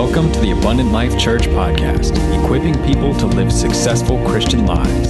Welcome to the Abundant Life Church podcast, equipping people to live successful Christian lives.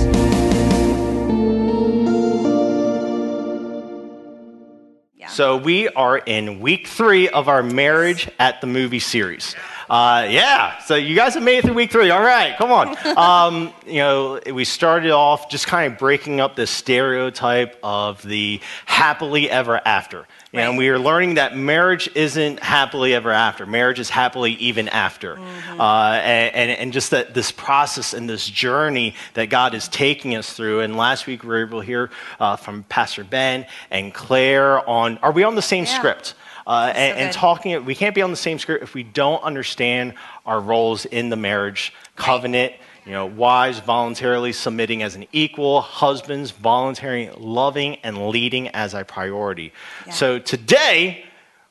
So we are in week three of our marriage at the movie series. Uh, yeah, so you guys have made it through week three. All right, come on. Um, you know, we started off just kind of breaking up this stereotype of the happily ever after. Right. And we are learning that marriage isn't happily ever after. Marriage is happily even after. Mm-hmm. Uh, and, and, just that this process and this journey that God is taking us through. And last week we were able to hear uh, from Pastor Ben and Claire on are we on the same Yeah. script? Uh, and, so and talking, we can't be on the same script if we don't understand our roles in the marriage covenant. You know, wives voluntarily submitting as an equal, husbands voluntarily loving and leading as a priority. Yeah. So today,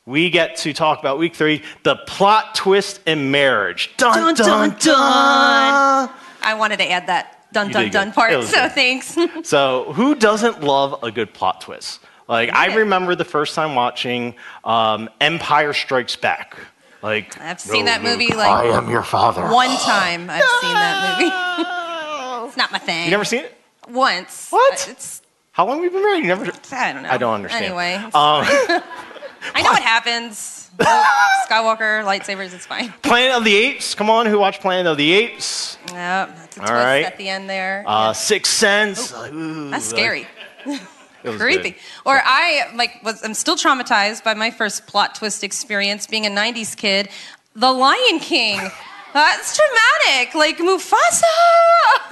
we get to talk about week three the plot twist in marriage. Dun, Dun, dun, dun. dun. I wanted to add that dun You dun dun part, so good. thanks. So, who doesn't love a good plot twist? Like, I remember the first time watching um, Empire Strikes Back. Like, I've seen "No, that movie, Luke, like, I am your father. One time I've seen that movie. it's not my thing. You never seen it? Once. What? It's How long have you been married? You never. I don't know. I don't understand. Anyway, Um. I know what happens. Skywalker lightsabers, it's fine. Planet of the Apes. Come on, who watched Planet of the Apes? Yep, that's a All twist right. at the end there. Uh, Sixth Sense. Like, ooh, That's like, scary. It was creepy. good. Or I like was I'm still traumatized by my first plot twist experience being a '90s kid. The Lion King. That's traumatic. Like Mufasa,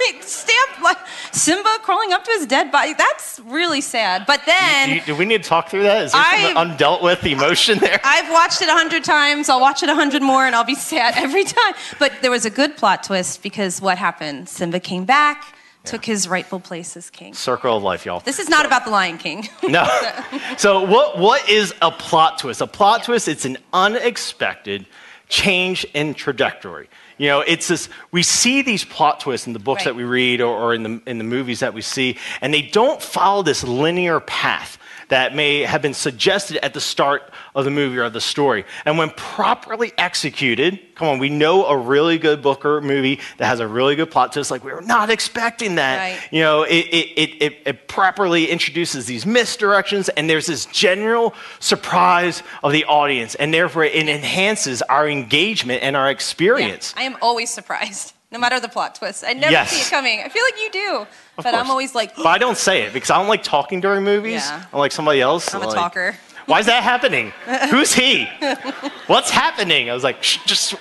like, stamped like Simba crawling up to his dead body. That's really sad. But then Do, you- do we need to talk through that? Is there some I've- undealt with emotion there? I've watched it a hundred times. I'll watch it a hundred more, and I'll be sad every time. But there was a good plot twist because what happened? Simba came back, took his rightful place as king. Circle of life, y'all. This is not about the Lion King. No. so what what is a plot twist? A plot twist it's an unexpected change in trajectory. You know, it's this we see these plot twists in the books Right. that we read or, or in the in the movies that we see, and they don't follow this linear path that may have been suggested at the start of the movie or the story. And when properly executed, come on, we know a really good book or movie that has a really good plot twist, like we were not expecting that. Right. You know, it, it, it, it, it properly introduces these misdirections, and there's this general surprise of the audience, and therefore it enhances our engagement and our experience. I am always surprised, no matter the plot twist. I never Yes. see it coming. I feel like you do, Of but I'm always like, But I don't say it because I don't like talking during movies. Yeah. I'm like somebody else. I'm a like, talker. Why is that happening? Who's he? What's happening? I was like, Shh, just.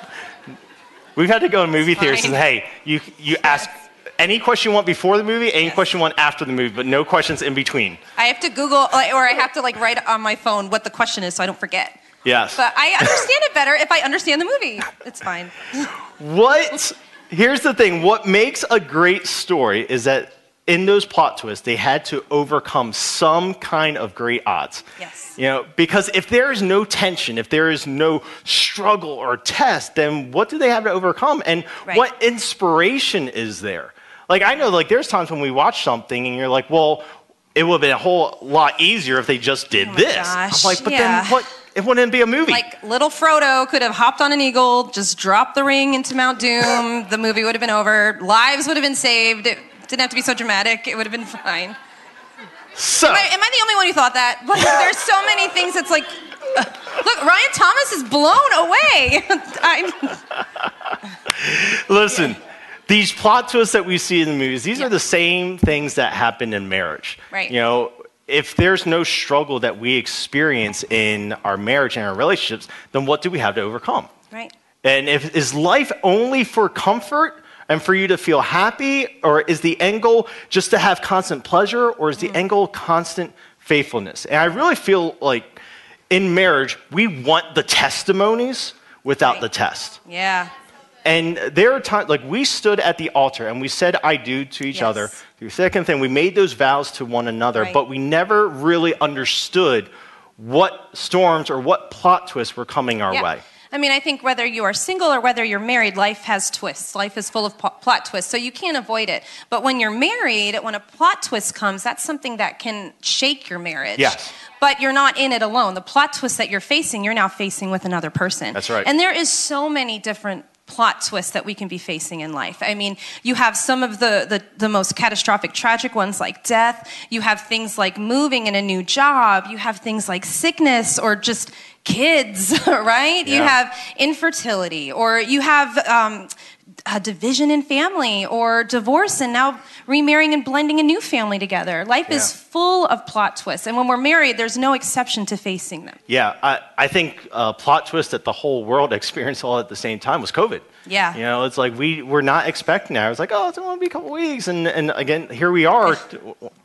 We've had to go to movie It's theaters and hey, you you ask any question you want before the movie, any question you want after the movie, but no questions in between. I have to Google or I have to like write on my phone what the question is so I don't forget. Yes. But I understand it better if I understand the movie. It's fine. What? Here's the thing. What makes a great story is that in those plot twists, they had to overcome some kind of great odds. Yes. You know, because if there is no tension, if there is no struggle or test, then what do they have to overcome? And Right. what inspiration is there? Like I know, like there's times when we watch something and you're like, well, it would have been a whole lot easier if they just did Oh my this. gosh, I'm like, but yeah. then what? It wouldn't be a movie. Like little Frodo could have hopped on an eagle, just dropped the ring into Mount Doom. the movie would have been over. Lives would have been saved. It didn't have to be so dramatic. It would have been fine. so. Am I, am I the only one who thought that? Like, there's so many things that's like, uh, look, Ryan Thomas is blown away. I'm, Listen, these plot twists that we see in the movies, these Yeah. are the same things that happen in marriage. Right. You know, if there's no struggle that we experience in our marriage and our relationships, then what do we have to overcome? right. And if is life only for comfort and for you to feel happy, or is the end goal just to have constant pleasure, or is the Mm. end goal constant faithfulness? And I really feel like in marriage, we want the testimonies without Right. the test. Yeah. And there are times, like we stood at the altar and we said, I do to each Yes. other. The second thing, we made those vows to one another, Right. but we never really understood what storms or what plot twists were coming our yeah. way. I mean, I think whether you are single or whether you're married, life has twists. Life is full of plot twists, so you can't avoid it. But when you're married, when a plot twist comes, that's something that can shake your marriage. Yes. But you're not in it alone. The plot twist that you're facing, you're now facing with another person. That's right. And there is so many different plot twists that we can be facing in life. I mean, you have some of the, the, the, most catastrophic, tragic ones like death. You have things like moving in a new job. You have things like sickness or just kids, right? Yeah. You have infertility or you have um, a division in family or divorce and now remarrying and blending a new family together. Life yeah. is full of plot twists. And when we're married, there's no exception to facing them. Yeah, I, I think a plot twist that the whole world experienced all at the same time was COVID. Yeah. You know, it's like we were not expecting that. It was like, oh, it's only be a couple weeks. And, and again, here we are,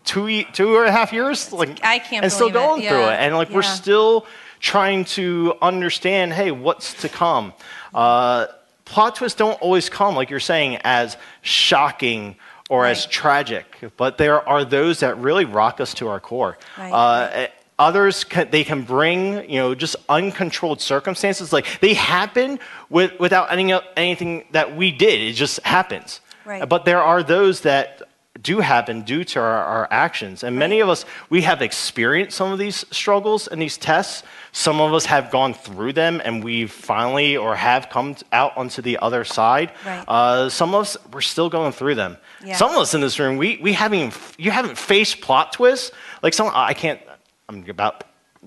two, two and a half years. Like, I can't And still going it. through yeah. it. And like, yeah. we're still trying to understand, hey, what's to come? Uh, plot twists don't always come, like you're saying, as shocking or right. as tragic, but there are those that really rock us to our core. Right. Uh, others can, they can bring you know just uncontrolled circumstances like they happen with, without any, anything that we did it just happens right. but there are those that do happen due to our, our actions. And many of us, we have experienced some of these struggles and these tests. Some of us have gone through them and we've finally or have come out onto the other side. Right. Uh, some of us, we're still going through them. Yeah. Some of us in this room, we, we haven't, you haven't faced plot twists. Like some, I can't, I'm about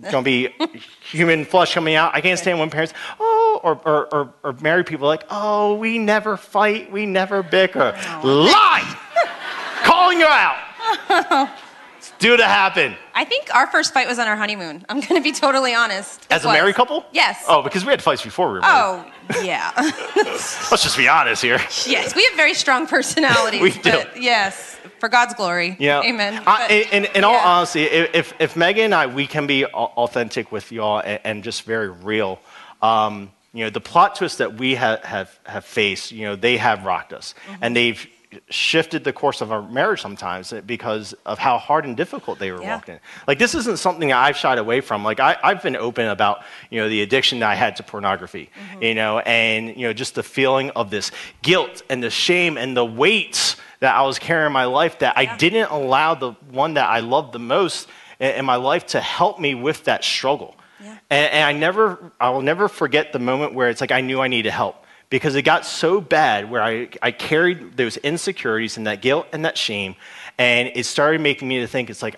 to be human flesh coming out. I can't stand when parents, oh, or, or, or, or married people like, oh, we never fight, we never bicker. Lie! Calling you out. Do to happen. I think our first fight was on our honeymoon. I'm going to be totally honest. It As a was. married couple? Yes. Oh, because we had fights before we were married. Oh, yeah. Let's just be honest here. yes, we have very strong personalities. We do. but yes, for God's glory. Yeah. Amen. I, But- in, in all yeah. honesty, if, if Megan and I, we can be au- authentic with y'all and, and just very real. Um, you know, the plot twists that we have, have, have faced, you know, they have rocked us. Mm-hmm. And they've shifted the course of our marriage sometimes because of how hard and difficult they were Yeah. walking. Like, this isn't something I've shied away from. Like, I, I've been open about, you know, the addiction that I had to pornography, Mm-hmm. you know, and, you know, just the feeling of this guilt and the shame and the weights that I was carrying in my life that I didn't allow the one that I loved the most in, in my life to help me with that struggle. Yeah. And, and I never, I will never forget the moment where it's like I knew I needed help because it got so bad where I, I carried those insecurities and that guilt and that shame, and it started making me to think it's like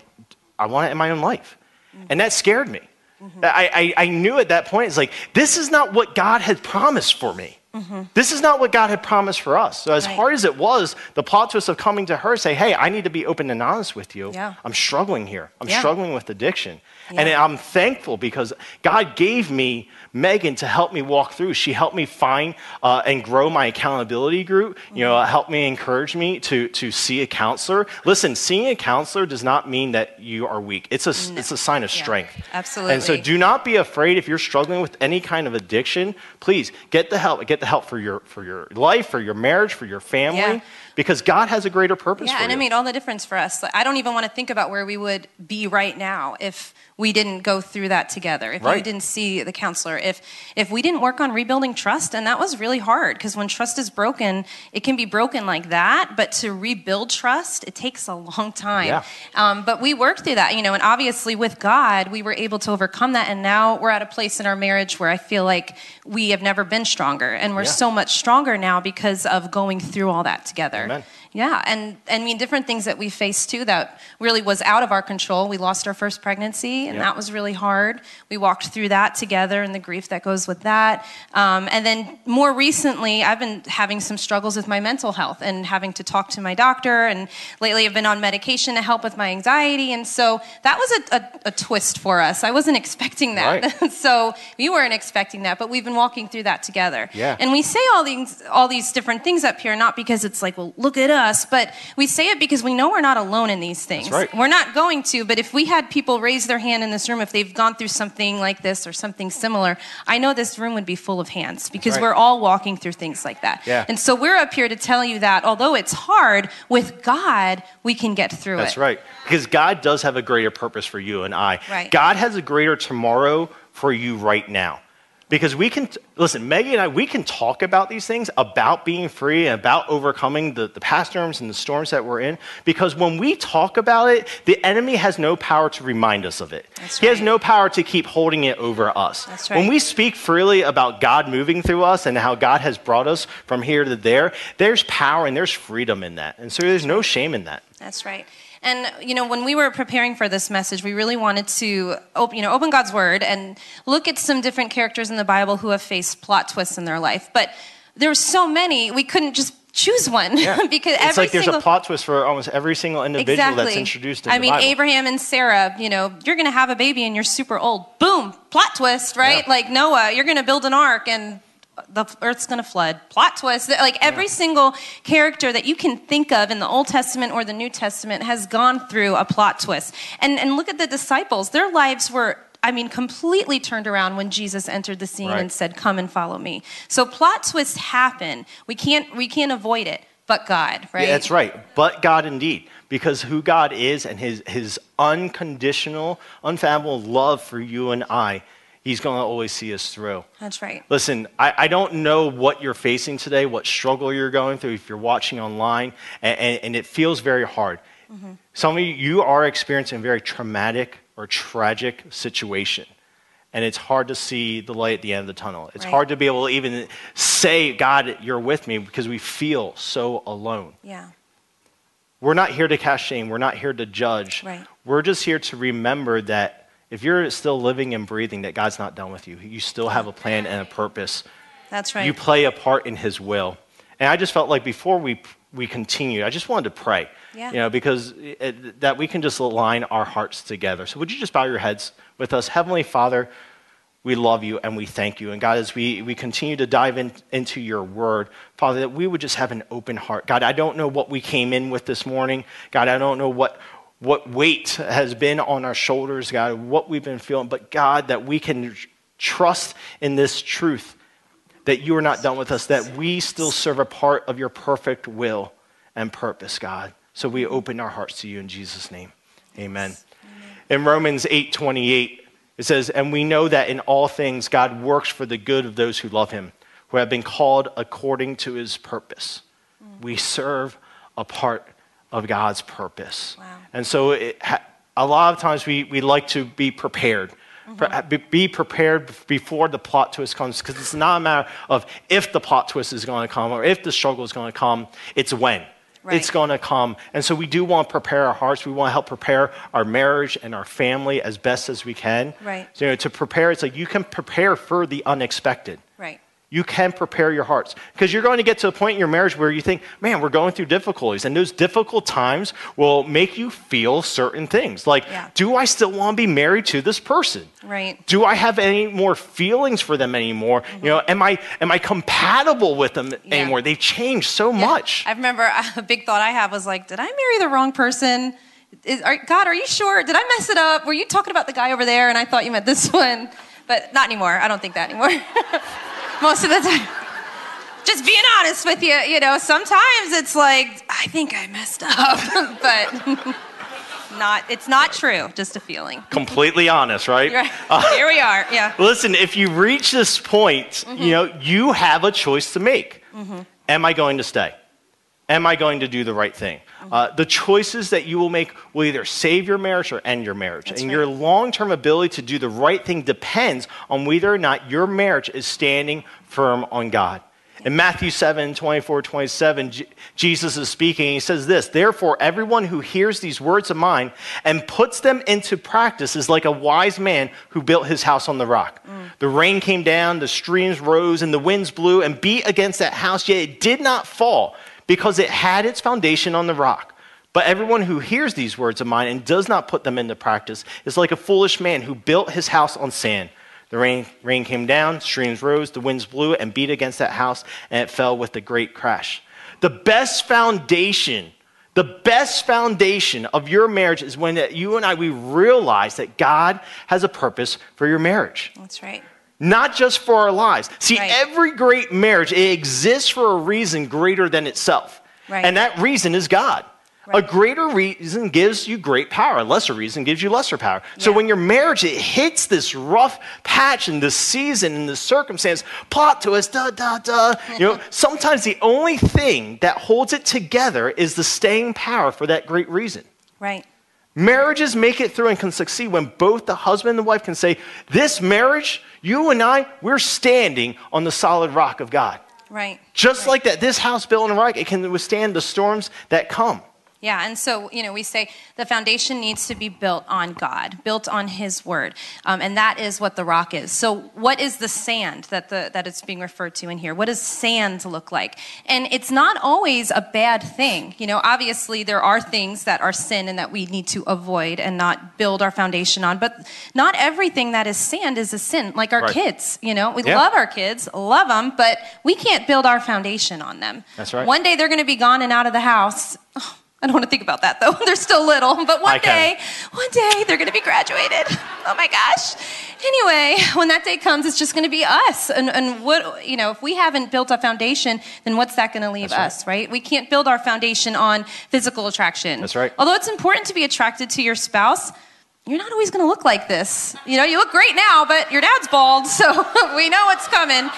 I want it in my own life, mm-hmm. and that scared me. Mm-hmm. I, I, I knew at that point it's like this is not what God had promised for me. Mm-hmm. This is not what God had promised for us. So, as Right. hard as it was, the plot twist of coming to her, say, Hey, I need to be open and honest with you. Yeah. I'm struggling here. I'm Yeah. struggling with addiction. And I'm thankful because God gave me Megan to help me walk through. She helped me find uh, and grow my accountability group. You know, helped me encourage me to, to see a counselor. Listen, seeing a counselor does not mean that you are weak. It's a, it's a sign of Yeah, strength. absolutely. And so do not be afraid if you're struggling with any kind of addiction. Please get the help. Get the help for your, for your life, for your marriage, for your family. Yeah. Because God has a greater purpose Yeah, and you. it made all the difference for us. Like, I don't even want to think about where we would be right now if we didn't go through that together. If we Right. didn't see the counselor, if if we didn't work on rebuilding trust, and that was really hard because when trust is broken, it can be broken like that. But to rebuild trust, it takes a long time. Yeah. Um, but we worked through that, you know, and obviously with God, we were able to overcome that. And now we're at a place in our marriage where I feel like we have never been stronger, and we're Yeah. so much stronger now because of going through all that together. Amen. Yeah, and and I mean different things that we faced too that really was out of our control. We lost our first pregnancy, and Yeah. that was really hard. We walked through that together, and the grief that goes with that. Um, and then more recently, I've been having some struggles with my mental health and having to talk to my doctor. And lately, I've been on medication to help with my anxiety, and so that was a, a, a twist for us. I wasn't expecting that, Right. so we weren't expecting that, but we've been walking through that together. Yeah. And we say all these all these different things up here not because it's like, well, look at us, but we say it because we know we're not alone in these things. Right. We're not going to, but if we had people raise their hand in this room if they've gone through something like this or something similar, I know this room would be full of hands because right. we're all walking through things like that. Yeah. And so we're up here to tell you that although it's hard, with God, we can get through That's it. That's right. Because God does have a greater purpose for you and I. Right. God has a greater tomorrow for you right now. Because we can, listen, Maggie and I, we can talk about these things, about being free and about overcoming the, the past storms and the storms that we're in. Because when we talk about it, the enemy has no power to remind us of it. That's He has no power to keep holding it over us. That's When we speak freely about God moving through us and how God has brought us from here to there, there's power and there's freedom in that. And so there's no shame in that. That's right. And you know, when we were preparing for this message, we really wanted to open, you know, open God's Word and look at some different characters in the Bible who have faced plot twists in their life. But there were so many, we couldn't just choose one because It's like there's a plot twist for almost every single individual exactly. that's introduced in I mean, Bible. Abraham and Sarah. You know, you're going to have a baby and you're super old. Boom, plot twist, right? Yeah. Like Noah, you're going to build an ark and the earth's going to flood. Plot twist. Like every single character that you can think of in the Old Testament or the New Testament has gone through a plot twist. And and look at the disciples. Their lives were I mean, completely turned around when Jesus entered the scene Right. and said, "Come and follow me." So plot twists happen. We can't we can't avoid it, but God, right? Yeah, that's right. But God indeed. Because who God is and his, his unconditional, unfathomable love for you and I, he's going to always see us through. That's right. Listen, I, I don't know what you're facing today, what struggle you're going through, if you're watching online, and, and, and it feels very hard. Mm-hmm. Some of you, you are experiencing a very traumatic or tragic situation. And it's hard to see the light at the end of the tunnel. It's Right. hard to be able to even say, God, you're with me, because we feel so alone. Yeah. We're not here to cast shame. We're not here to judge. Right. We're just here to remember that if you're still living and breathing, that God's not done with you. You still have a plan and a purpose. That's right. You play a part in His will. And I just felt like before we we continued, I just wanted to pray. Yeah. You know, because it, that we can just align our hearts together. So would you just bow your heads with us, Heavenly Father? We love you and we thank you. And God, as we, we continue to dive in, into your word, Father, that we would just have an open heart. God, I don't know what we came in with this morning. God, I don't know what, what weight has been on our shoulders, God, what we've been feeling. But God, that we can trust in this truth that you are not done with us, that we still serve a part of your perfect will and purpose, God. So we open our hearts to you in Jesus' name. Amen. In Romans 8 28, it says, And we know that in all things God works for the good of those who love him, who have been called according to his purpose. We serve a part of God's purpose. Wow. And so it, a lot of times we, we like to be prepared. Mm-hmm. Pre- be- Be prepared before the plot twist comes because it's not a matter of if the plot twist is going to come or if the struggle is going to come, it's when. Right. It's going to come. And so we do want to prepare our hearts. We want to help prepare our marriage and our family as best as we can. Right. So, you know, to prepare, it's like you can prepare for the unexpected. Right. You can prepare your hearts because you're going to get to a point in your marriage where you think, man, we're going through difficulties. And those difficult times will make you feel certain things. Like, Yeah. do I still want to be married to this person? Right. Do I have any more feelings for them anymore? Mm-hmm. You know, am I, am I compatible with them Yeah. anymore? They've changed so Yeah. much. I remember uh, a big thought I have was like, did I marry the wrong person? Is, are, God, are you sure? Did I mess it up? Were you talking about the guy over there and I thought you meant this one? But not anymore. I don't think that anymore. Most of the time. Just being honest with you, you know, sometimes it's like, I think I messed up, but not, it's not true, just a feeling. Completely honest, right? Right. Here we are, yeah. Listen, if you reach this point, Mm-hmm. you know, you have a choice to make. Am I going to stay? Am I going to do the right thing? Mm-hmm. Uh, the choices that you will make will either save your marriage or end your marriage. That's and right. your long term ability to do the right thing depends on whether or not your marriage is standing firm on God. In Matthew 7 24, 27, J- Jesus is speaking. He says this Therefore, everyone who hears these words of mine and puts them into practice is like a wise man who built his house on the rock. The rain came down, the streams rose, and the winds blew and beat against that house, yet it did not fall because it had its foundation on the rock. But everyone who hears these words of mine and does not put them into practice is like a foolish man who built his house on sand. The rain, rain came down, streams rose, the winds blew and beat against that house, and it fell with a great crash. The best foundation, the best foundation of your marriage is when you and I, we realize that God has a purpose for your marriage That's right. Not just for our lives. See, Right. every great marriage, it exists for a reason greater than itself. Right. And that reason is God. A greater reason gives you great power. A lesser reason gives you lesser power. So when your marriage it hits this rough patch in this season in this circumstance, plot twist, da da da. You know, sometimes the only thing that holds it together is the staying power for that great reason. Right. Marriages make it through and can succeed when both the husband and the wife can say, This marriage, you and I, we're standing on the solid rock of God. Right. Just like that, this house built on a rock, it can withstand the storms that come. Yeah, and so, you know, we say the foundation needs to be built on God, built on His Word. Um, and that is what the rock is. So, what is the sand that, the, that it's being referred to in here? What does sand look like? And it's not always a bad thing. You know, obviously, there are things that are sin and that we need to avoid and not build our foundation on. But not everything that is sand is a sin, like our Right. kids. You know, we Yeah. love our kids, love them, but we can't build our foundation on them. That's right. One day they're going to be gone and out of the house. I don't want to think about that though. They're still little, but one day, one day they're going to be graduated. Oh my gosh. Anyway, when that day comes, it's just going to be us. And, and what, you know, if we haven't built a foundation, then what's that going to leave That's us, right? We can't build our foundation on physical attraction. That's right. Although it's important to be attracted to your spouse, you're not always going to look like this. You know, you look great now, but your dad's bald, so we know what's coming.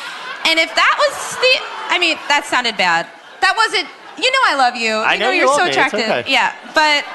And if that was the, I mean, that sounded bad. That wasn't, you know, I love you. I you know you you're so attractive. okay. Yeah, but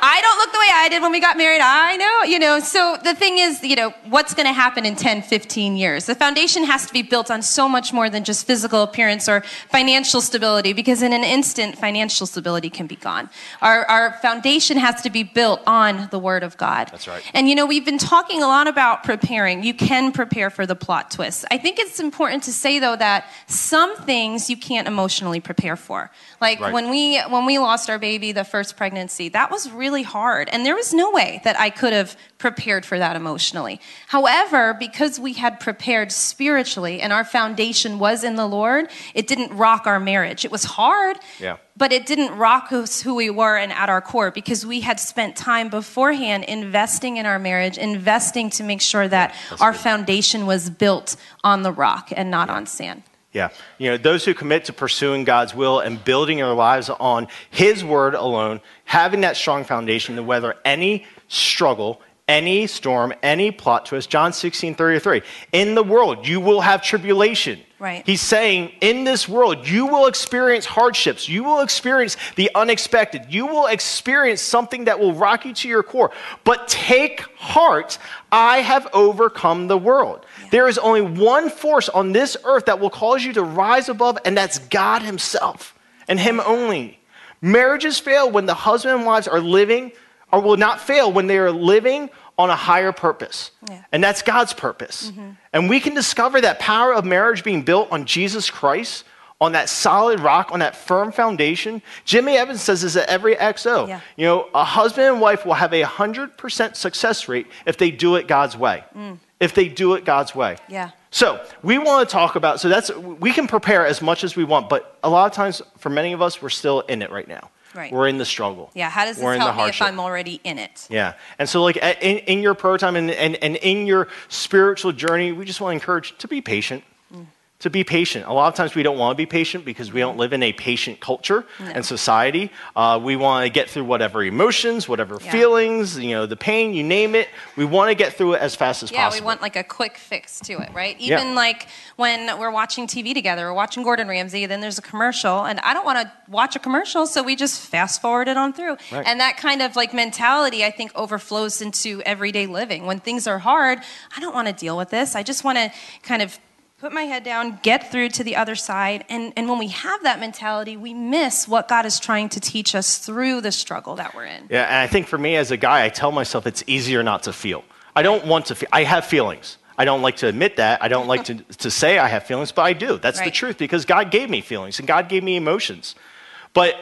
I don't look the way I did when we got married. I know, you know. So the thing is, you know, what's going to happen in 10, 15 years? The foundation has to be built on so much more than just physical appearance or financial stability because in an instant, financial stability can be gone. Our, our foundation has to be built on the Word of God. That's right. And you know, we've been talking a lot about preparing. You can prepare for the plot twist. I think it's important to say though that some things you can't emotionally prepare for. Like Right. when we when we lost our baby the first pregnancy, that was really hard and there was no way that I could have prepared for that emotionally. However, because we had prepared spiritually and our foundation was in the Lord, it didn't rock our marriage. It was hard. Yeah. But it didn't rock us who we were and at our core because we had spent time beforehand investing in our marriage, investing to make sure that that's our good. foundation was built on the rock and not on sand. Yeah. You know, those who commit to pursuing God's will and building their lives on His word alone, having that strong foundation to weather any struggle, any storm, any plot twist. John 16, 33. In the world, you will have tribulation. Right. He's saying, in this world, you will experience hardships. You will experience the unexpected. You will experience something that will rock you to your core. But take heart, I have overcome the world. There is only one force on this earth that will cause you to rise above, and that's God Himself and Him only. Marriages fail when the husband and wives are living, or will not fail when they are living on a higher purpose. Yeah. And that's God's purpose. Mm-hmm. And we can discover that power of marriage being built on Jesus Christ, on that solid rock, on that firm foundation. Jimmy Evans says this at every XO. Yeah. You know, a husband and wife will have a 100% success rate if they do it God's way. Mm. If they do it God's way. Yeah. So we want to talk about, so that's, we can prepare as much as we want, but a lot of times for many of us, we're still in it right now. Right. We're in the struggle. Yeah, how does this We're help me if. I'm already in it? Yeah. And so, like, in, in your prayer time and, and, and in your spiritual journey, we just want to encourage to be patient. To be patient. A lot of times we don't want to be patient because we don't live in a patient culture and society. Uh, we want to get through whatever emotions, whatever Yeah. feelings, you know, the pain, you name it. We want to get through it as fast as Yeah, possible. Yeah, we want like a quick fix to it, right? Yeah. Even like when we're watching TV together, we're watching Gordon Ramsay, then there's a commercial, and I don't want to watch a commercial, so we just fast forward it on through. Right. And that kind of like mentality, I think, overflows into everyday living. When things are hard, I don't want to deal with this. I just want to kind of put my head down, get through to the other side. And, and when we have that mentality, we miss what God is trying to teach us through the struggle that we're in. Yeah, and I think for me as a guy, I tell myself it's easier not to feel. I don't want to feel. I have feelings. I don't like to admit that. I don't like to, to say I have feelings, but I do. That's the truth because God gave me feelings and God gave me emotions. But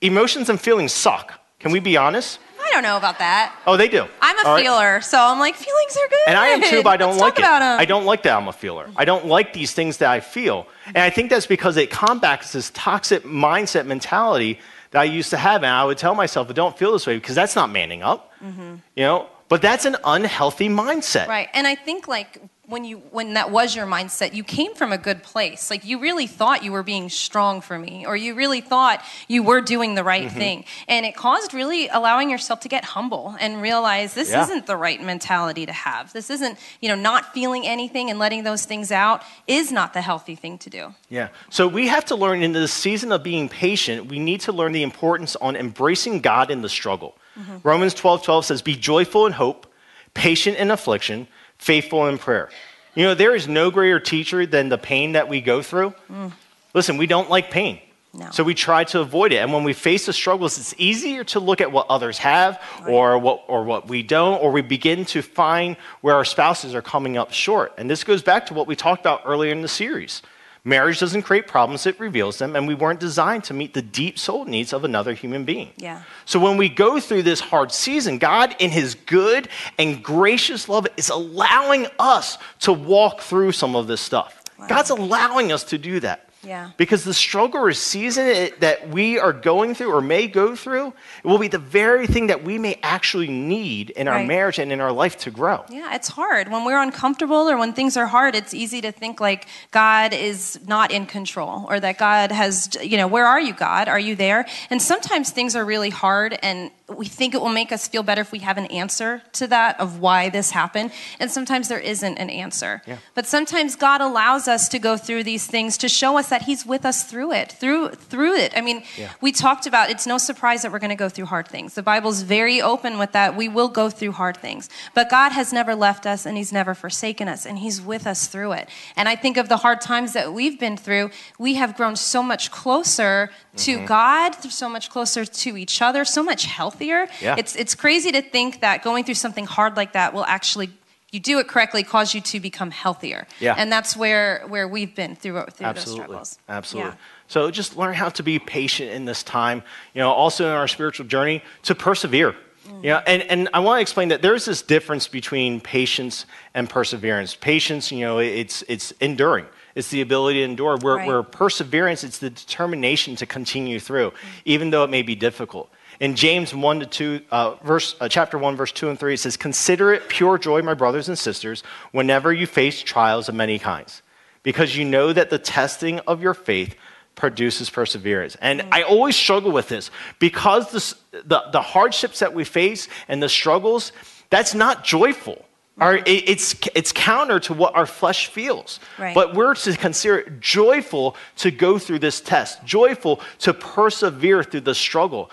emotions and feelings suck. Can we be honest? Don't know about that. Oh, they do. I'm a All right? feeler, so I'm like, feelings are good. And I am too, but I don't Let's like talk it. About 'em. I don't like that I'm a feeler. I don't like these things that I feel. And I think that's because it combats this toxic mindset mentality that I used to have. And I would tell myself, I don't feel this way because that's not manning up. Mm-hmm. You know? But that's an unhealthy mindset. Right. And I think like when you when that was your mindset you came from a good place like you really thought you were being strong for me or you really thought you were doing the right mm-hmm. thing and it caused really allowing yourself to get humble and realize this yeah. isn't the right mentality to have this isn't you know not feeling anything and letting those things out is not the healthy thing to do yeah so we have to learn in this season of being patient we need to learn the importance on embracing god in the struggle mm-hmm. romans 12 12 says be joyful in hope patient in affliction faithful in prayer. You know, there is no greater teacher than the pain that we go through. Mm. Listen, we don't like pain. No. So we try to avoid it. And when we face the struggles, it's easier to look at what others have right. or, what, or what we don't, or we begin to find where our spouses are coming up short. And this goes back to what we talked about earlier in the series. Marriage doesn't create problems, it reveals them, and we weren't designed to meet the deep soul needs of another human being. Yeah. So when we go through this hard season, God, in His good and gracious love, is allowing us to walk through some of this stuff. Wow. God's allowing us to do that. Yeah. Because the struggle or season that we are going through or may go through, it will be the very thing that we may actually need in our marriage and in our life to grow. Yeah, it's hard. When we're uncomfortable or when things are hard, it's easy to think like God is not in control or that God has, you know, where are you, God? Are you there? And sometimes things are really hard and we think it will make us feel better if we have an answer to that of why this happened. And sometimes there isn't an answer. Yeah. But sometimes God allows us to go through these things to show us that He's with us through it, through through it. I mean, yeah. we talked about it's no surprise that we're going to go through hard things. The Bible's very open with that. We will go through hard things. But God has never left us and He's never forsaken us and He's with us through it. And I think of the hard times that we've been through, we have grown so much closer to mm-hmm. God, so much closer to each other, so much healthier. Yeah. It's it's crazy to think that going through something hard like that will actually you do it correctly cause you to become healthier. Yeah. And that's where where we've been through through Absolutely. those struggles. Absolutely. Yeah. So just learn how to be patient in this time. You know, also in our spiritual journey to persevere. Mm. Yeah, and, and I want to explain that there's this difference between patience and perseverance. Patience, you know, it's it's enduring. It's the ability to endure. Where, right. where perseverance, it's the determination to continue through, mm. even though it may be difficult. In James 1 to 2, uh, verse, uh, chapter 1, verse 2 and 3, it says, Consider it pure joy, my brothers and sisters, whenever you face trials of many kinds, because you know that the testing of your faith produces perseverance. And mm. I always struggle with this because this, the, the hardships that we face and the struggles, that's not joyful. Our, mm-hmm. it's, it's counter to what our flesh feels. Right. But we're to consider it joyful to go through this test, joyful to persevere through the struggle.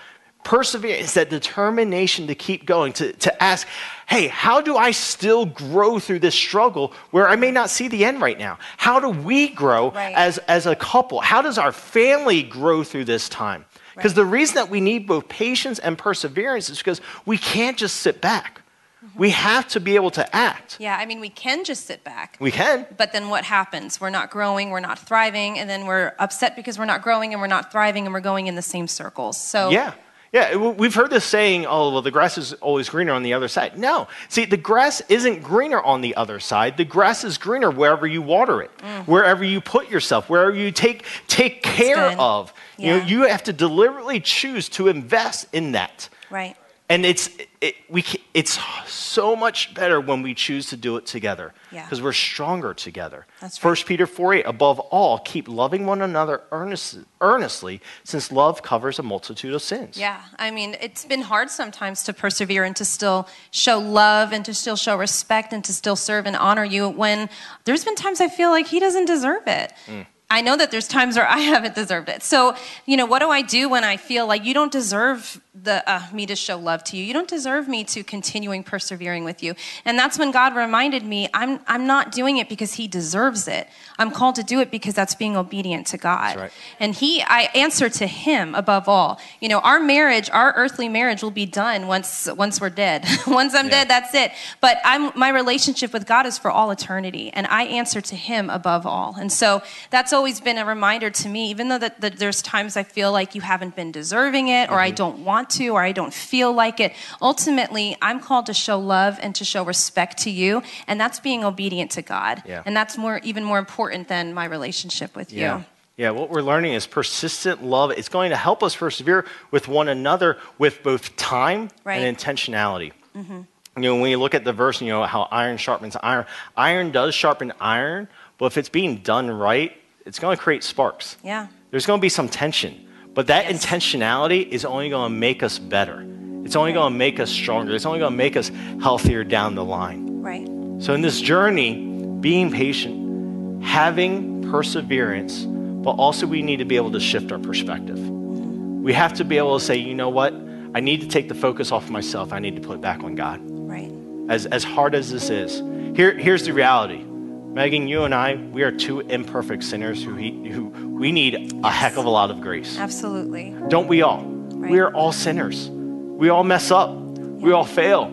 Perseverance, that determination to keep going, to, to ask, hey, how do I still grow through this struggle where I may not see the end right now? How do we grow right. as, as a couple? How does our family grow through this time? Because right. the reason that we need both patience and perseverance is because we can't just sit back. Mm-hmm. We have to be able to act. Yeah, I mean, we can just sit back. We can. But then what happens? We're not growing, we're not thriving, and then we're upset because we're not growing and we're not thriving and we're going in the same circles. So, yeah. Yeah, we've heard this saying, oh, well, the grass is always greener on the other side. No. See, the grass isn't greener on the other side. The grass is greener wherever you water it, mm. wherever you put yourself, wherever you take, take care of. Yeah. You know, you have to deliberately choose to invest in that. Right. And it's, it, we, it's so much better when we choose to do it together because yeah. we're stronger together. That's right. 1 Peter 4 8, above all, keep loving one another earnest, earnestly since love covers a multitude of sins. Yeah, I mean, it's been hard sometimes to persevere and to still show love and to still show respect and to still serve and honor you when there's been times I feel like he doesn't deserve it. Mm. I know that there's times where I haven't deserved it. So, you know, what do I do when I feel like you don't deserve the, uh, me to show love to you. You don't deserve me to continuing persevering with you. And that's when God reminded me, I'm, I'm not doing it because he deserves it. I'm called to do it because that's being obedient to God. Right. And he, I answer to him above all. You know, our marriage, our earthly marriage will be done once, once we're dead. once I'm yeah. dead, that's it. But I'm, my relationship with God is for all eternity. And I answer to him above all. And so that's always been a reminder to me, even though that, that there's times I feel like you haven't been deserving it or mm-hmm. I don't want want to or I don't feel like it. Ultimately, I'm called to show love and to show respect to you, and that's being obedient to God. Yeah. And that's more even more important than my relationship with yeah. you. Yeah, what we're learning is persistent love. It's going to help us persevere with one another with both time right. and intentionality. Mm-hmm. you know, when you look at the verse, you know, how iron sharpens iron, iron does sharpen iron, but if it's being done right, it's going to create sparks. Yeah. There's going to be some tension. But that Yes. intentionality is only going to make us better. It's only going to make us stronger. It's only going to make us healthier down the line. Right. So, in this journey, being patient, having perseverance, but also we need to be able to shift our perspective. Mm-hmm. We have to be able to say, you know what? I need to take the focus off myself. I need to put it back on God. Right. As, as hard as this is, here, here's the reality. Megan, you and I, we are two imperfect sinners who, he, who we need a heck of a lot of grace. Absolutely. Don't we all? We are all sinners. We all mess up. We all fail.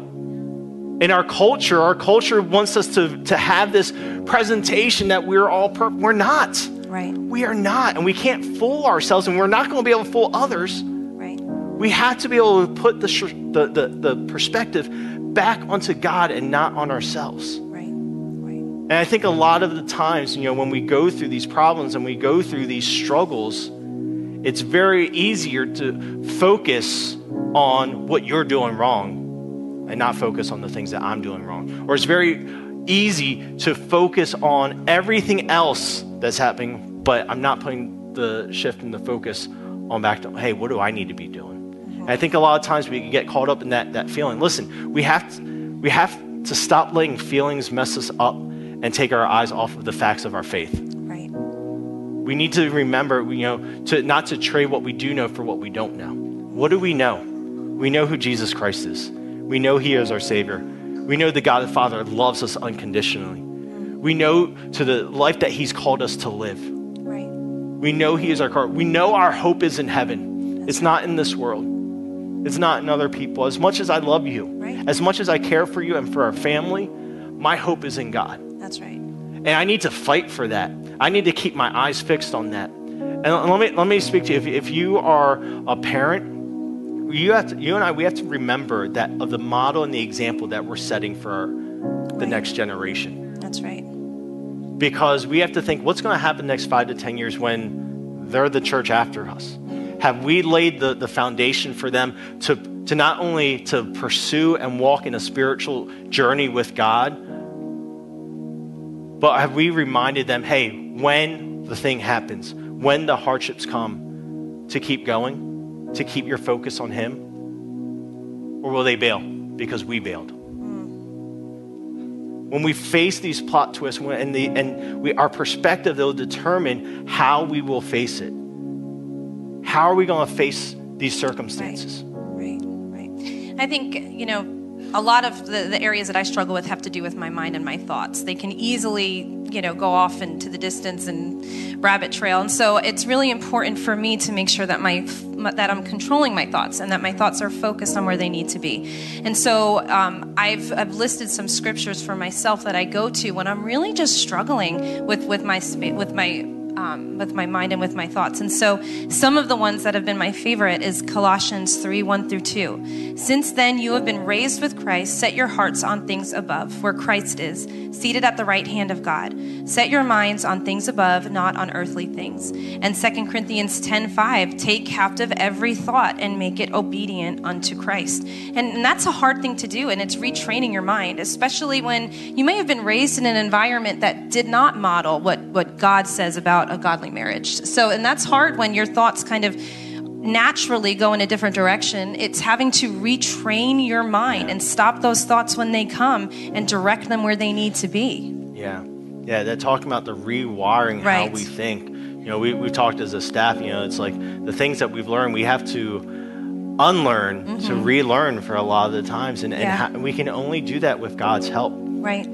In our culture, our culture wants us to, to have this presentation that we're all perfect. We're not. Right. We are not. And we can't fool ourselves, and we're not going to be able to fool others. Right. We have to be able to put the, sh- the, the, the perspective back onto God and not on ourselves. And I think a lot of the times, you know, when we go through these problems and we go through these struggles, it's very easier to focus on what you're doing wrong and not focus on the things that I'm doing wrong. Or it's very easy to focus on everything else that's happening, but I'm not putting the shift and the focus on back to, hey, what do I need to be doing? And I think a lot of times we get caught up in that, that feeling. Listen, we have, to, we have to stop letting feelings mess us up and take our eyes off of the facts of our faith. Right. We need to remember, you know, to not to trade what we do know for what we don't know. What do we know? We know who Jesus Christ is. We know He is our Savior. We know the God the Father loves us unconditionally. We know to the life that He's called us to live. Right. We know He is our car. We know our hope is in heaven. It's not in this world. It's not in other people. As much as I love you, Right. as much as I care for you and for our family, my hope is in God. That's right. And I need to fight for that. I need to keep my eyes fixed on that. And let me, let me speak to you. If, if you are a parent, you, have to, you and I, we have to remember that of the model and the example that we're setting for our, the Right. next generation. That's right. Because we have to think what's going to happen next five to 10 years when they're the church after us? Have we laid the, the foundation for them to, to not only to pursue and walk in a spiritual journey with God, but have we reminded them, hey, when the thing happens, when the hardships come, to keep going, to keep your focus on Him? Or will they bail because we bailed? Hmm. When we face these plot twists and, the, and we, our perspective, they'll determine how we will face it. How are we going to face these circumstances? Right, right. I think, you know, a lot of the, the areas that I struggle with have to do with my mind and my thoughts. They can easily, you know, go off into the distance and rabbit trail. And so it's really important for me to make sure that my that I'm controlling my thoughts and that my thoughts are focused on where they need to be. And so um, I've, I've listed some scriptures for myself that I go to when I'm really just struggling with with my with my um, with my mind and with my thoughts. And so, some of the ones that have been my favorite is Colossians 3 1 through 2. Since then, you have been raised with Christ. Set your hearts on things above, where Christ is, seated at the right hand of God. Set your minds on things above, not on earthly things. And 2 Corinthians 10 5, take captive every thought and make it obedient unto Christ. And, and that's a hard thing to do, and it's retraining your mind, especially when you may have been raised in an environment that did not model what, what God says about a godly marriage. So, and that's hard when your thoughts kind of naturally go in a different direction. It's having to retrain your mind and stop those thoughts when they come and direct them where they need to be. Yeah. Yeah, they're talking about the rewiring how we think. You know, we, we've talked as a staff, you know, it's like the things that we've learned, we have to unlearn to relearn for a lot of the times. And, and Mm-hmm. Yeah. we can only do that with God's help. Right.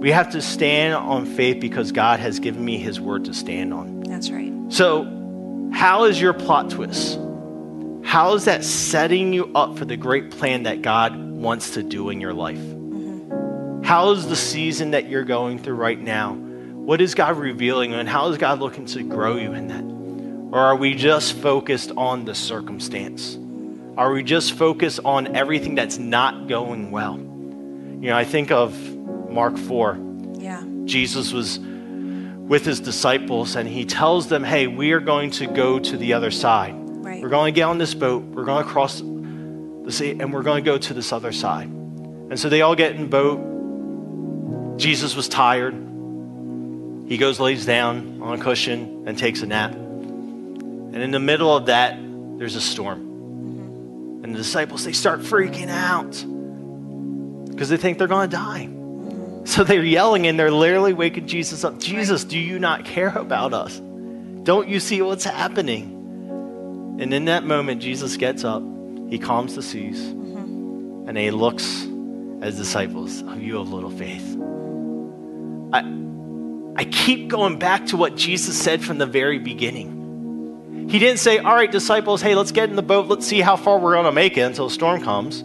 We have to stand on faith because God has given me his word to stand on. That's right. So, how is your plot twist? How is that setting you up for the great plan that God wants to do in your life? Mm-hmm. How is the season that you're going through right now? What is God revealing and how is God looking to grow you in that? Or are we just focused on the circumstance? Are we just focused on everything that's not going well? You know, I think of Mark 4. Yeah. Jesus was with his disciples and he tells them, Hey, we are going to go to the other side. Right. We're going to get on this boat, we're going to cross the sea, and we're going to go to this other side. And so they all get in the boat. Jesus was tired. He goes, lays down on a cushion, and takes a nap. And in the middle of that, there's a storm. Mm-hmm. And the disciples, they start freaking out because they think they're going to die. So they're yelling and they're literally waking Jesus up. Jesus, do you not care about us? Don't you see what's happening? And in that moment, Jesus gets up, he calms the seas, mm-hmm. and he looks as disciples, of you of little faith. I, I keep going back to what Jesus said from the very beginning. He didn't say, All right, disciples, hey, let's get in the boat. Let's see how far we're going to make it until the storm comes.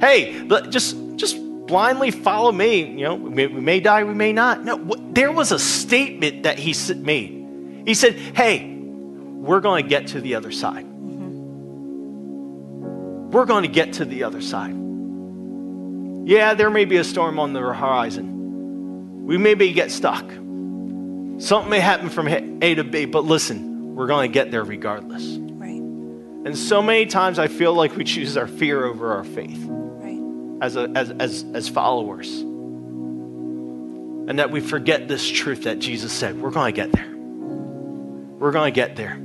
Hey, just, just blindly follow me. You know, we may, we may die, we may not. No, there was a statement that he made. He said, Hey, we're going to get to the other side. Mm-hmm. We're going to get to the other side. Yeah, there may be a storm on the horizon. We maybe get stuck. Something may happen from A to B, but listen, we're going to get there regardless. Right. And so many times I feel like we choose our fear over our faith. As, a, as, as, as followers. And that we forget this truth that Jesus said we're going to get there. We're going to get there.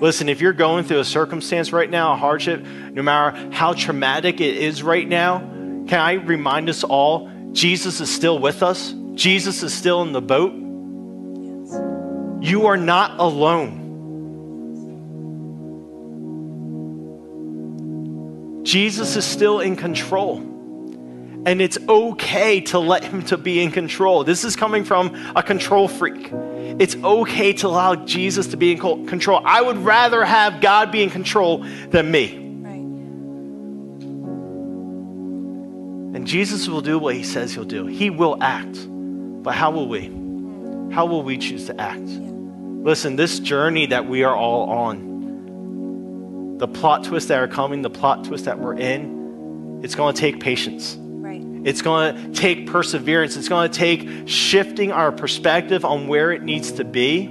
Listen, if you're going through a circumstance right now, a hardship, no matter how traumatic it is right now, can I remind us all Jesus is still with us? Jesus is still in the boat. You are not alone. Jesus is still in control and it's okay to let him to be in control. This is coming from a control freak. It's okay to allow Jesus to be in control. I would rather have God be in control than me. Right. And Jesus will do what he says he'll do. He will act. But how will we? How will we choose to act? Yeah. Listen, this journey that we are all on, the plot twists that are coming, the plot twists that we're in, it's going to take patience. It's going to take perseverance. It's going to take shifting our perspective on where it needs to be.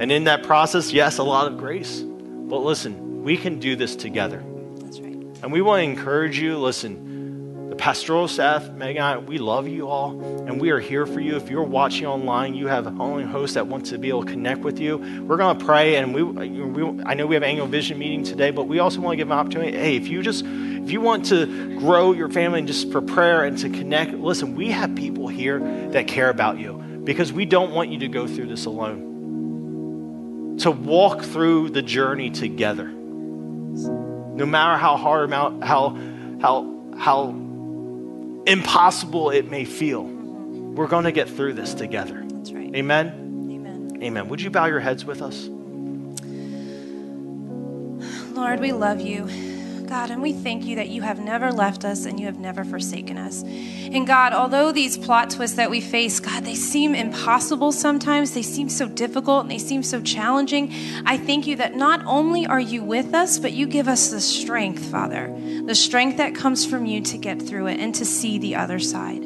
And in that process, yes, a lot of grace. But listen, we can do this together. That's right. And we want to encourage you. Listen, the pastoral staff, Megan, we love you all, and we are here for you. If you're watching online, you have a online host that wants to be able to connect with you. We're going to pray, and we, we, I know we have annual vision meeting today, but we also want to give an opportunity. Hey, if you just if you want to grow your family and just for prayer and to connect, listen, we have people here that care about you because we don't want you to go through this alone. To walk through the journey together, no matter how hard, how how how impossible it may feel, we're going to get through this together. That's right. Amen? Amen. Amen. Would you bow your heads with us? Lord, we love you. God, and we thank you that you have never left us and you have never forsaken us. And God, although these plot twists that we face, God, they seem impossible sometimes, they seem so difficult and they seem so challenging. I thank you that not only are you with us, but you give us the strength, Father, the strength that comes from you to get through it and to see the other side.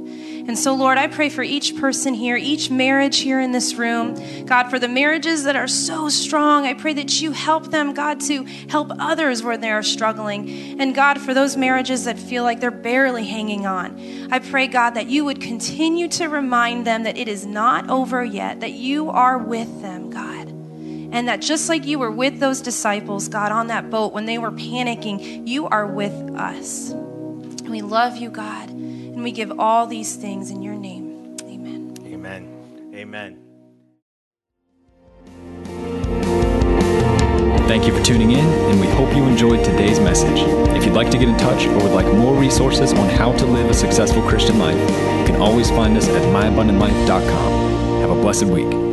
And so, Lord, I pray for each person here, each marriage here in this room. God, for the marriages that are so strong, I pray that you help them, God, to help others where they are struggling. And God, for those marriages that feel like they're barely hanging on, I pray, God, that you would continue to remind them that it is not over yet, that you are with them, God. And that just like you were with those disciples, God, on that boat when they were panicking, you are with us. We love you, God. And we give all these things in your name. Amen. Amen. Amen. Thank you for tuning in, and we hope you enjoyed today's message. If you'd like to get in touch or would like more resources on how to live a successful Christian life, you can always find us at myabundantlife.com. Have a blessed week.